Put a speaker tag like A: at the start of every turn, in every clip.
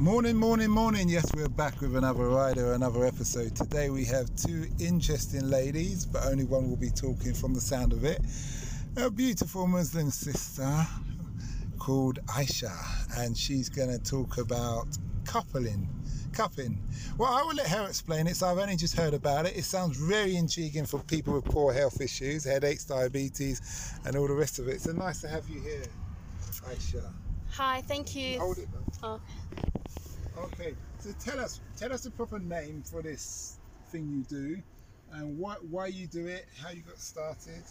A: Morning, morning, morning. Yes, we're back with another rider, another episode. Today we have two interesting ladies, but only one will be talking from the sound of it. A beautiful Muslim sister called Aisha, and she's going to talk about coupling. Cupping. Well, I will let her explain it. So I've only just heard about it. It sounds very intriguing for people with poor health issues, headaches, diabetes, and all the rest of it. So nice to have you here, Aisha.
B: Hi, thank you.
A: Hold it.
B: Oh.
A: Okay, so tell us, tell us the proper name for this thing you do, and why why you do it, how you got started.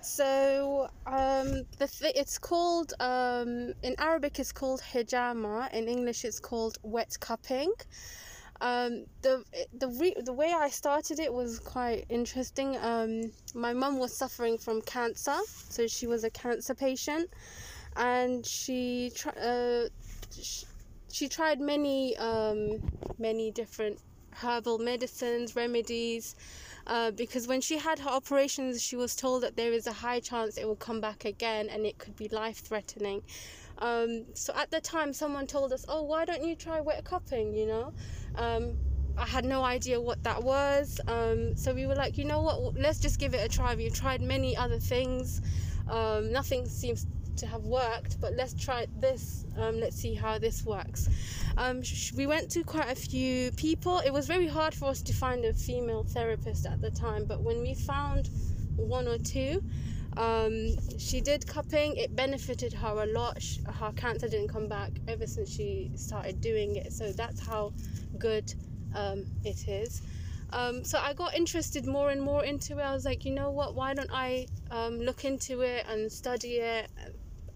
B: So um, the th- it's called um, in Arabic it's called hijama. In English it's called wet cupping. Um, the the re- the way I started it was quite interesting. Um, my mum was suffering from cancer, so she was a cancer patient, and she tr- uh, she, she tried many um, many different herbal medicines, remedies, uh, because when she had her operations, she was told that there is a high chance it will come back again and it could be life threatening. Um, so at the time, someone told us, "Oh, why don't you try wet cupping?" You know. Um, I had no idea what that was. Um, so we were like, you know what? Let's just give it a try. We've tried many other things. Um, nothing seems to have worked, but let's try this. Um, let's see how this works. Um, sh- we went to quite a few people. It was very hard for us to find a female therapist at the time, but when we found one or two, um, she did cupping. It benefited her a lot. Sh- her cancer didn't come back ever since she started doing it. So that's how good um, it is. Um, so I got interested more and more into it. I was like, you know what? Why don't I um, look into it and study it?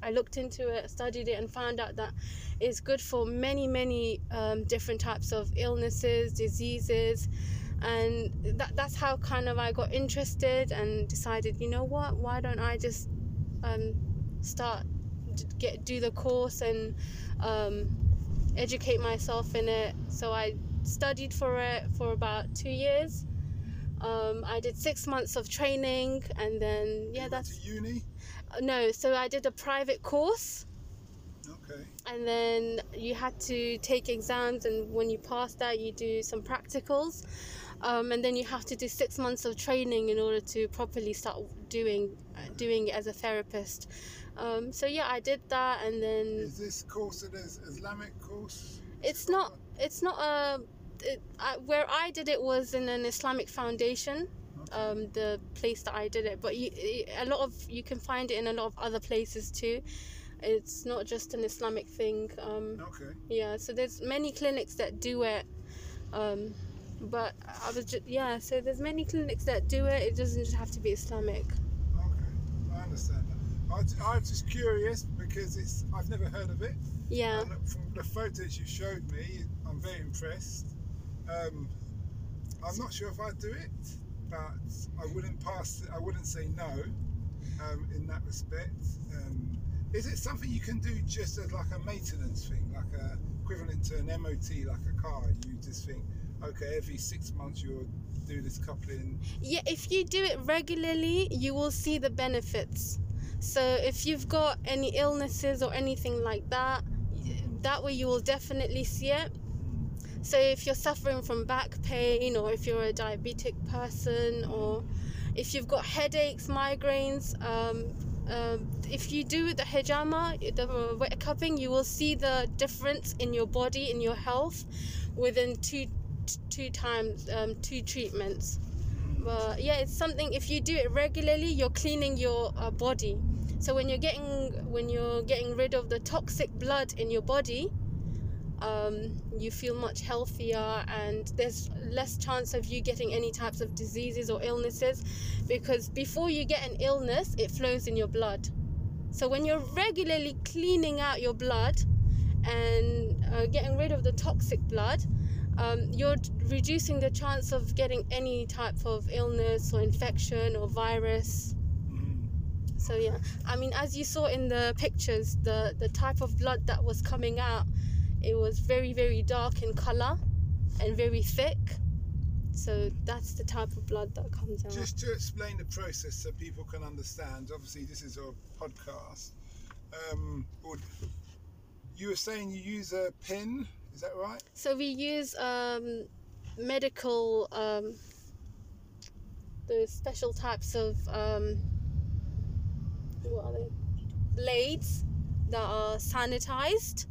B: I looked into it, studied it, and found out that it's good for many, many um, different types of illnesses, diseases, and that, that's how kind of I got interested and decided, you know what? Why don't I just um, start get do the course and um, educate myself in it? So I studied for it for about two years. Um, I did six months of training, and then yeah,
A: you
B: that's
A: uni.
B: No. So I did a private course,
A: Okay.
B: and then you had to take exams, and when you pass that, you do some practicals, um, and then you have to do six months of training in order to properly start doing uh, doing it as a therapist. Um, so yeah, I did that, and then
A: Is this course an Islamic course?
B: it's not it's not a it, I, where I did it was in an Islamic foundation. Um, the place that I did it. But you, a lot of you can find it in a lot of other places too. It's not just an Islamic thing. Um,
A: okay.
B: yeah, so there's many clinics that do it. Um, but I was just yeah. So there's many clinics that do it. It doesn't just have to be Islamic.
A: Okay. I understand that. I, I'm just curious because it's I've never heard of it.
B: Yeah.
A: And from the photos you showed me, I'm very impressed. Um, I'm not sure if I'd do it, but I wouldn't pass. I wouldn't say no um, in that respect. Um, is it something you can do just as like a maintenance thing, like a equivalent to an MOT, like a car? You just think, okay, every six months you'll do this coupling.
B: Yeah, if you do it regularly, you will see the benefits. So if you've got any illnesses or anything like that, that way you will definitely see it. So if you're suffering from back pain or if you're a diabetic person or if you've got headaches, migraines, um, um, if you do the hijama, the wet cupping, you will see the difference in your body, in your health, within two two times, um, two treatments. But yeah, it's something. If you do it regularly, you're cleaning your uh, body. So when you're getting when you're getting rid of the toxic blood in your body, um, you feel much healthier and there's less chance of you getting any types of diseases or illnesses because before you get an illness it flows in your blood so when you're regularly cleaning out your blood and uh, getting rid of the toxic blood um, you're reducing the chance of getting any type of illness or infection or virus.
A: Mhm.
B: So yeah, I mean, as you saw in the pictures, the the type of blood that was coming out, it was very very dark in color, and very thick. So that's the type of blood that comes out.
A: Just to explain the process so people can understand, obviously this is a podcast. Um, you were saying you use a pin, is that right?
B: So we use um, medical, um, those special types of um, what are they? Blades that are sanitized,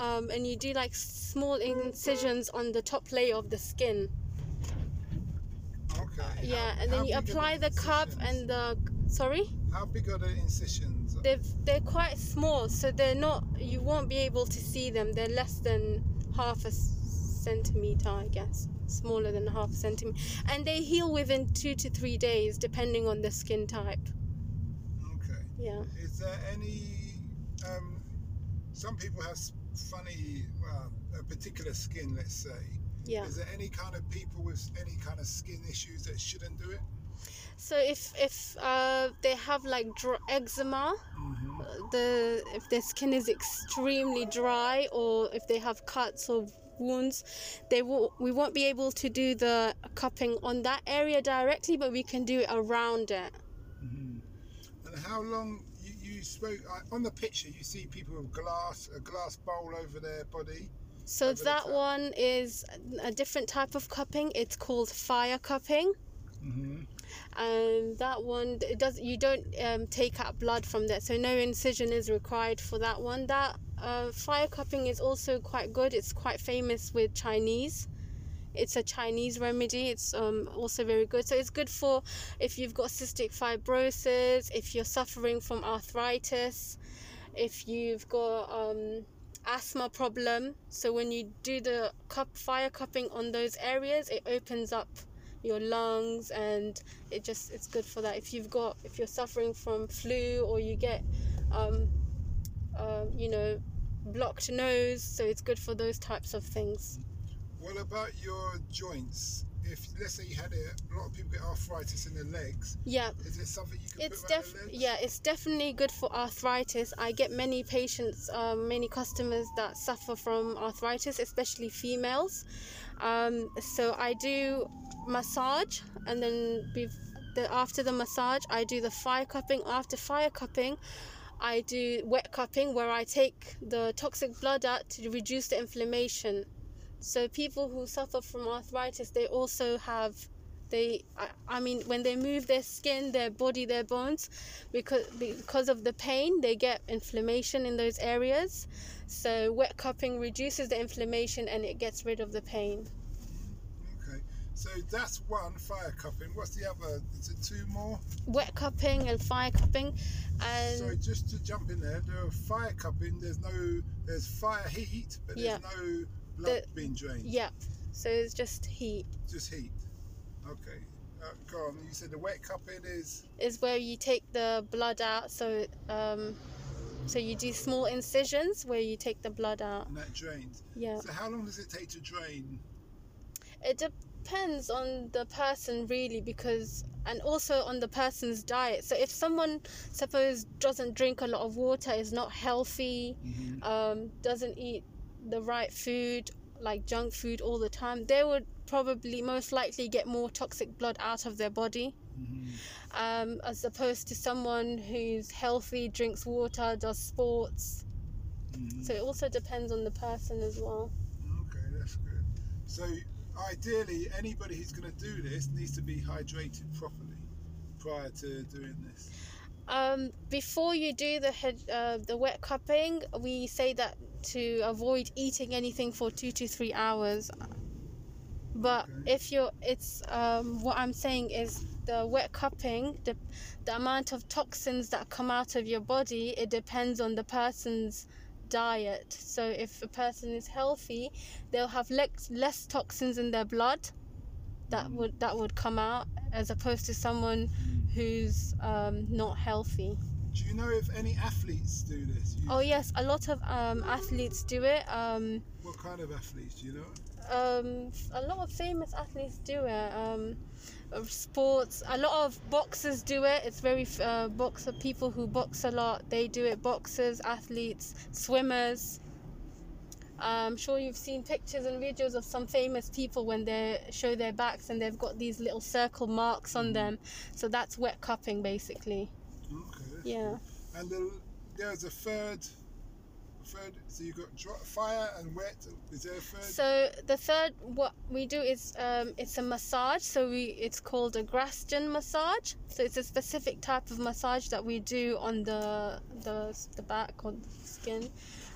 B: um, and you do like small incisions on the top layer of the skin.
A: Okay.
B: Yeah,
A: How-
B: and then you apply the cup and the sorry.
A: How big are the incisions?
B: They've, they're quite small, so they're not. You won't be able to see them. They're less than half a centimeter, I guess, smaller than half a centimeter, and they heal within two to three days, depending on the skin type.
A: Okay.
B: Yeah.
A: Is there any? Um, some people have funny, well, a particular skin, let's say.
B: Yeah.
A: Is there any kind of people with any kind of skin issues that shouldn't do it?
B: So if if uh, they have like dr- eczema,
A: Mm-hmm.
B: uh, the if their skin is extremely dry, or if they have cuts or wounds, they will we won't be able to do the cupping on that area directly, but we can do it around it.
A: Mm-hmm. And how long? You, spoke uh, on the picture. You see people with glass, a glass bowl over their body.
B: So
A: Over
B: that one is a different type of cupping. It's called fire cupping.
A: Mm-hmm.
B: and that one it does you don't um, take out blood from that so no incision is required for that one that uh, fire cupping is also quite good it's quite famous with chinese it's a chinese remedy it's um, also very good. So it's good for if you've got cystic fibrosis if you're suffering from arthritis if you've got um, asthma problem. So when you do the cup fire cupping on those areas it opens up your lungs and it just it's good for that. If you've got if you're suffering from flu or you get um, um, you know blocked nose so it's good for those types of things
A: What about your joints? If let's say you had a, a lot of people get arthritis in their legs,
B: yeah.
A: is it something you can
B: it's
A: put
B: def yeah it's definitely good for arthritis. I get many patients um, many customers that suffer from arthritis especially females. Um, so i do massage and then bef- the, after the massage i do the fire cupping. After fire cupping i do wet cupping where i take the toxic blood out to reduce the inflammation so people who suffer from arthritis they also have they I, I mean when they move their skin their body their bones because because of the pain they get inflammation in those areas so wet cupping reduces the inflammation and it gets rid of the pain
A: Okay, so that's one fire cupping. What's the other? Is it two more?
B: wet cupping and fire cupping and
A: So just to jump in there, there are fire cupping. There's no, there's fire heat, but there's
B: Yeah.
A: no blood
B: The-
A: being drained.
B: Yeah. so it's just heat
A: Just heat. Okay. Uh, go on. You said the wet cupping is.
B: is where you take the blood out so um so you do small incisions where you take the blood out
A: And that drains.
B: yeah
A: So how long does it take to drain?
B: It depends on the person really because and also on the person's diet. So if someone suppose doesn't drink a lot of water, is not healthy,
A: Mm-hmm.
B: um, doesn't eat the right food like junk food all the time, they would probably most likely get more toxic blood out of their body.
A: Mm-hmm.
B: Um, as opposed to someone who's healthy, drinks water, does sports.
A: Mm-hmm.
B: So it also depends on the person as well.
A: Okay, that's good. So ideally, anybody who's going to do this needs to be hydrated properly prior to doing this.
B: Um, before you do the head, uh, the wet cupping, we say that to avoid eating anything for two to three hours. But
A: Okay.
B: if you're, it's um, what I'm saying is the wet cupping, the the amount of toxins that come out of your body, it depends on the person's diet. So if a person is healthy, they'll have less less toxins in their blood that
A: Mm.
B: would that would come out as opposed to someone who's um, not healthy.
A: Do you know if any athletes do this? You-
B: Oh yes, a lot of um, athletes do it. Um,
A: What kind of athletes? Do you know?
B: um, a lot of famous athletes do it. Um, sports, a lot of boxers do it. It's very uh, boxer people who box a lot. They do it. Boxers, athletes, swimmers. I'm sure you've seen pictures and videos of some famous people when they show their backs and they've got these little circle marks on them. So that's wet cupping, basically.
A: Okay.
B: Yeah.
A: good. And the, there's a third. Third. So you've got fire and wet. Is there a third?
B: So the third, what we do is um, it's a massage. So we it's called a Graston massage. So it's a specific type of massage that we do on the the the back or the skin,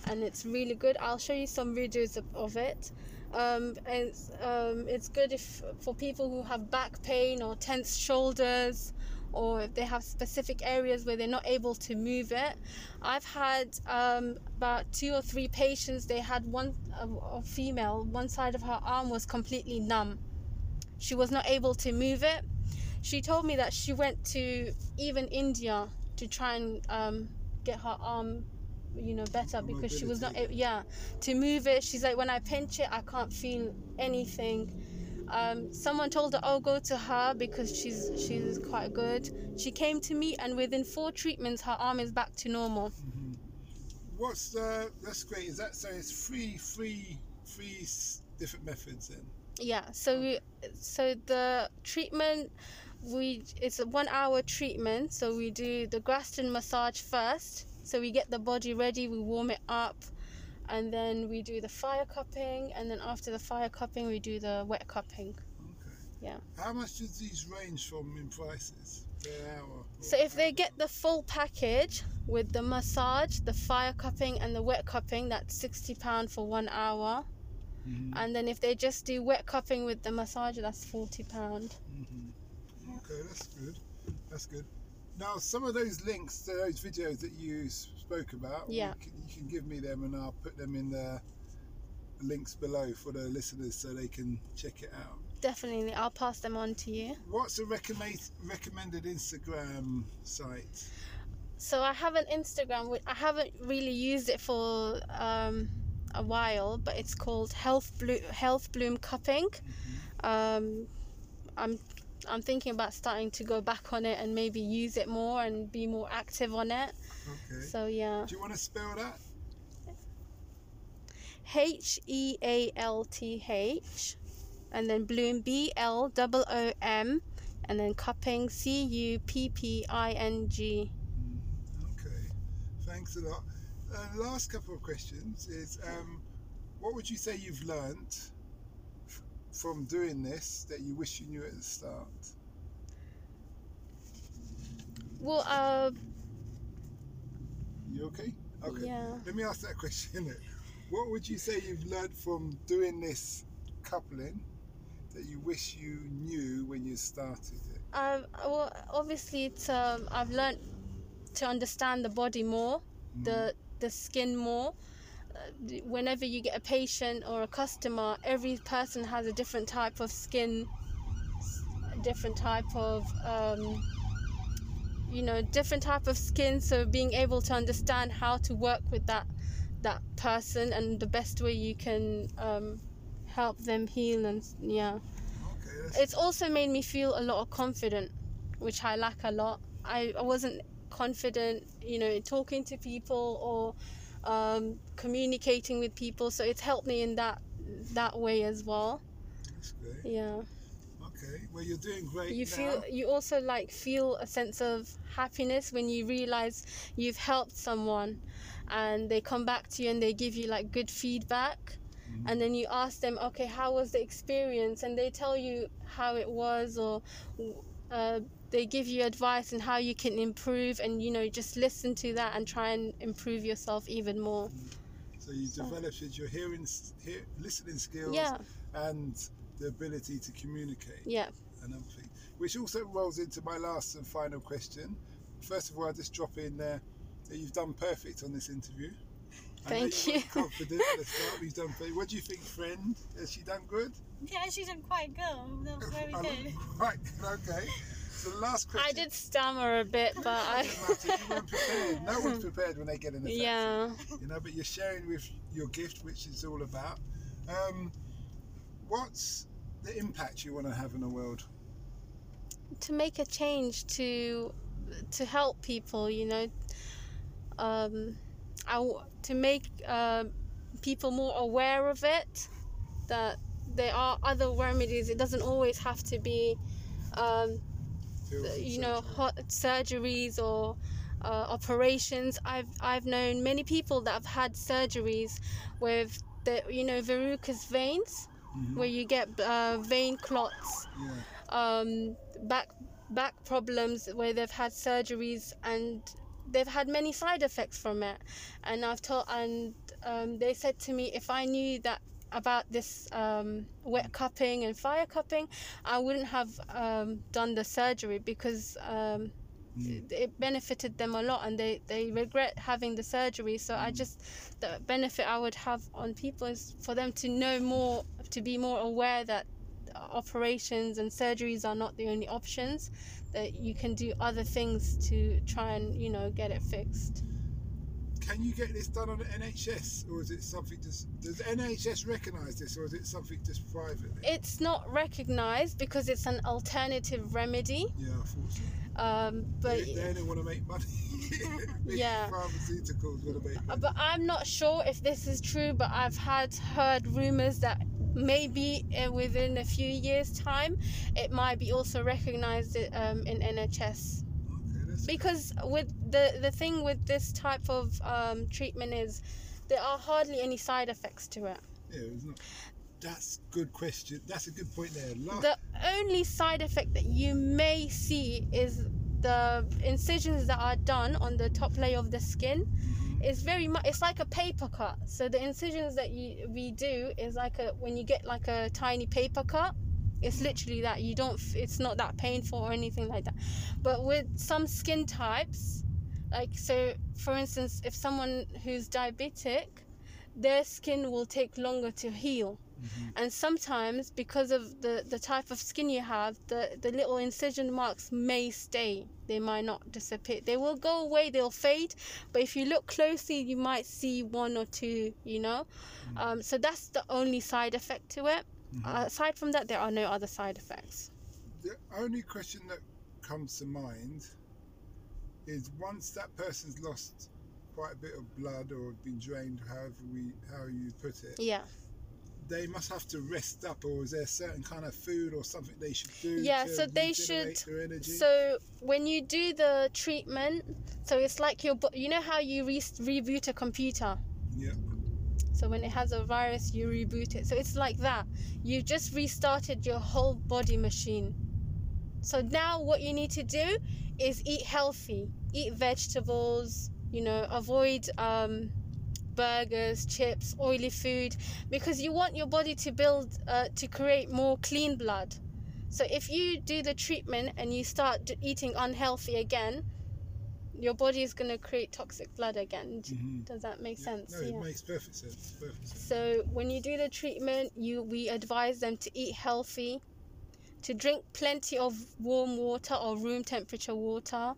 B: and it's really good. I'll show you some videos of, of it. Um, and it's, um, it's good if for people who have back pain or tense shoulders or if they have specific areas where they're not able to move it. I've had um, about two or three patients. They had one a, a female. One side of her arm was completely numb. She was not able to move it. She told me that she went to even India to try and um, get her arm, you know, better because she was not. Yeah, to move it. She's like, when I pinch it, I can't feel anything. Um, someone told her, "Oh, go to her because she's she's quite good." She came to me, and within four treatments, her arm is back to normal.
A: Mhm. What's the? That's great. Is that so? It's three, three, three different methods then.
B: Yeah. So we, so the treatment, we it's a one hour treatment. So we do the Graston massage first. So we get the body ready, we warm it up, and then we do the fire cupping, and then after the fire cupping, we do the wet cupping.
A: Okay.
B: Yeah.
A: How much do these range from in prices per hour?
B: So if they get the full package with the massage, the fire cupping, and the wet cupping, that's sixty pound for one hour.
A: Mhm,
B: And then if they just do wet cupping with the massage, that's forty pound.
A: mhm. Okay, that's good. That's good. Now, some of those links to those videos that you spoke about,
B: Yeah.
A: you, can, you can give me them and I'll put them in the links below for the listeners so they can check it out.
B: Definitely, I'll pass them on to you.
A: What's a recommend, recommended Instagram site?
B: So I have an Instagram. I haven't really used it for um, a while, but it's called Health Bloom Health Bloom Cupping. Um, I'm I'm thinking about starting to go back on it and maybe use it more and be more active on it.
A: Okay.
B: So yeah,
A: Do you want to spell that?
B: H E A L T H, and then Bloom B L O O M, and then Cupping C U P P I N G.
A: Okay, thanks a lot. Uh, last couple of questions is um, what would you say you've learnt f- from doing this that you wish you knew at the start?
B: Well, uh,
A: You okay? Okay.
B: yeah.
A: Let me ask that question. What would you say you've learned from doing this coupling that you wish you knew when you started it?
B: Um, well, obviously, it's, um, I've learned to understand the body more, the the skin more. Whenever you get a patient or a customer, every person has a different type of skin, a different type of, um, you know, different type of skin. So being able to understand how to work with that that person and the best way you can um, help them heal and yeah
A: Okay,
B: it's also made me feel a lot of confident which i lack a lot i, I wasn't confident you know in talking to people or um, communicating with people so it's helped me in that that way as well
A: that's great.
B: yeah
A: Okay, well you're doing great
B: you
A: now.
B: feel you also like feel a sense of happiness when you realize you've helped someone and they come back to you and they give you like good feedback
A: Mhm.
B: and then you ask them okay how was the experience and they tell you how it was or uh, they give you advice on how you can improve and you know just listen to that and try and improve yourself even more
A: So you developed your hearing, hear, listening skills,
B: yeah
A: and the ability to communicate.
B: yeah
A: Another thing, which also rolls into my last and final question. First of all, I just drop in there that you've done perfect on this interview.
B: Thank
A: you.
B: you.
A: weren't confident at the start. but You've done. perfect. What do you think, friend? Has she done good?
C: Yeah, she's done quite good. That was very good.
A: Right. Okay. The last question.
B: I did stammer a bit, but I.
A: You weren't prepared. No one's prepared when they get in the factory.
B: yeah.
A: You know, but you're sharing with your gift, which is all about. Um, what's the impact you want to have in the world?
B: to make a change to to help people you know um I to make uh, people more aware of it that there are other remedies it doesn't always have to be um, you know hot surgeries or uh, operations i've i've known many people that have had surgeries with the you know varicose veins
A: Mhm.
B: where you get uh, vein clots
A: Yeah.
B: um, back back problems where they've had surgeries and they've had many side effects from it and I've told and um, they said to me if I knew that about this um, wet cupping and fire cupping I wouldn't have um, done the surgery because um,
A: Mm.
B: it benefited them a lot and they, they regret having the surgery. So I just the benefit I would have on people is for them to know more to be more aware that operations and surgeries are not the only options that you can do other things to try and you know get it fixed
A: Can you get this done on the NHS, or is it something just? Does NHS recognise this, or is it something just private?
B: it's not recognized because it's an alternative remedy
A: Yeah, so.
B: um, but
A: they, they only want to make money.
B: Yeah.
A: Pharmaceuticals want to make money.
B: but I'm not sure if this is true but I've had heard rumors that maybe uh, within a few years time it might be also recognized um, in NHS
A: Okay,
B: because with the the thing with this type of um, treatment is there are hardly any side effects to it
A: yeah, it's not. That's good question. That's a good point there.
B: The only side effect that you may see is the incisions that are done on the top layer of the skin
A: Mhm.
B: is very much it's like a paper cut so the incisions that you we do is like a when you get like a tiny paper cut it's literally that you don't it's not that painful or anything like that but with some skin types like so for instance if someone who's diabetic their skin will take longer to heal.
A: Mhm.
B: and sometimes because of the the type of skin you have the the little incision marks may stay. They might not disappear. They will go away they'll fade. But if you look closely you might see one or two you know? Um, so that's the only side effect to it.
A: Mhm.
B: aside from that there are no other side effects.
A: The only question that comes to mind is once that person's lost quite a bit of blood or been drained, however we how you put it,
B: yeah
A: they must have to rest up, or is there a certain kind of food or something they should do?
B: Yeah,
A: to
B: so they should- So when you do the treatment, so it's like your, you know how you re- reboot a computer.
A: yeah.
B: So when it has a virus, you reboot it. So it's like that. You've just restarted your whole body machine. So now what you need to do is eat healthy, eat vegetables. You know, avoid um, burgers, chips, oily food, because you want your body to build uh, to create more clean blood. So if you do the treatment and you start d- eating unhealthy again, your body is going to create toxic blood again.
A: Mhm.
B: Does that make
A: Yeah.
B: sense?
A: No, it makes perfect sense. Perfect sense.
B: So when you do the treatment, you we advise them to eat healthy, to drink plenty of warm water or room temperature water,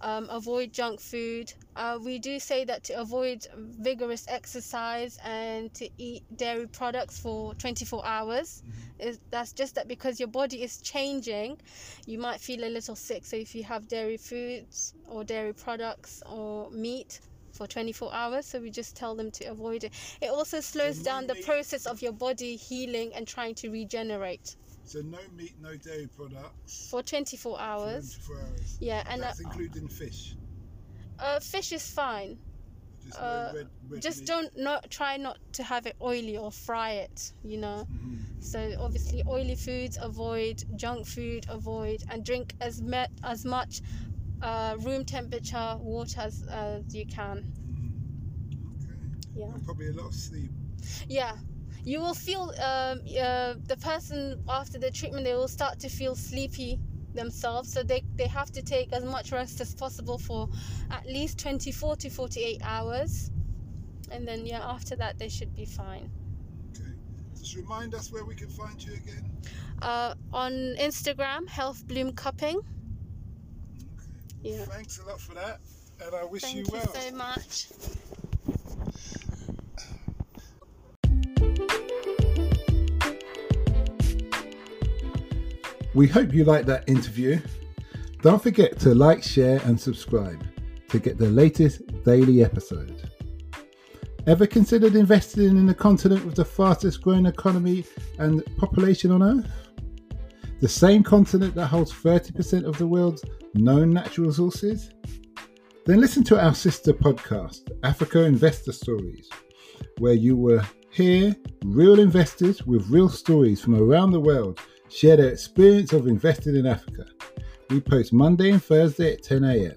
B: um, avoid junk food. Uh, we do say that to avoid vigorous exercise and to eat dairy products for 24 hours. Is that's just that because your body is changing, you might feel a little sick. So if you have dairy foods or dairy products or meat for 24 hours, so we just tell them to avoid it. It also slows down the process of your body healing and trying to regenerate
A: So no meat, no dairy products.
B: for 24 hours.
A: 24 hours.
B: Yeah, and uh,
A: that's including fish.
B: uh, fish is fine.
A: Just
B: uh,
A: no red, red
B: Just don't not try not to have it oily or fry it. You know.
A: Mhm.
B: So obviously, oily foods avoid, junk food avoid, and drink as met as much uh, room temperature water as, as you can.
A: Mhm. Okay.
B: Yeah.
A: And probably a lot of sleep.
B: Yeah. You will feel um, uh, the person after the treatment they will start to feel sleepy themselves so they, they have to take as much rest as possible for at least 24 to 48 hours and then yeah after that they should be fine
A: Okay. Just remind us where we can find you again.
B: uh, on instagram health bloom cupping Yeah.
A: Thanks a lot for that, and I wish
B: Thank
A: you
B: you so much.
A: We hope you liked that interview. Don't forget to like, share, and subscribe to get the latest daily episode. Ever considered investing in the continent with the fastest growing economy and population on Earth? The same continent that holds 30% of the world's known natural resources? Then listen to our sister podcast, Africa Investor Stories, where you will hear real investors with real stories from around the world share their experience of investing in Africa. We post Monday and Thursday at 10 a.m.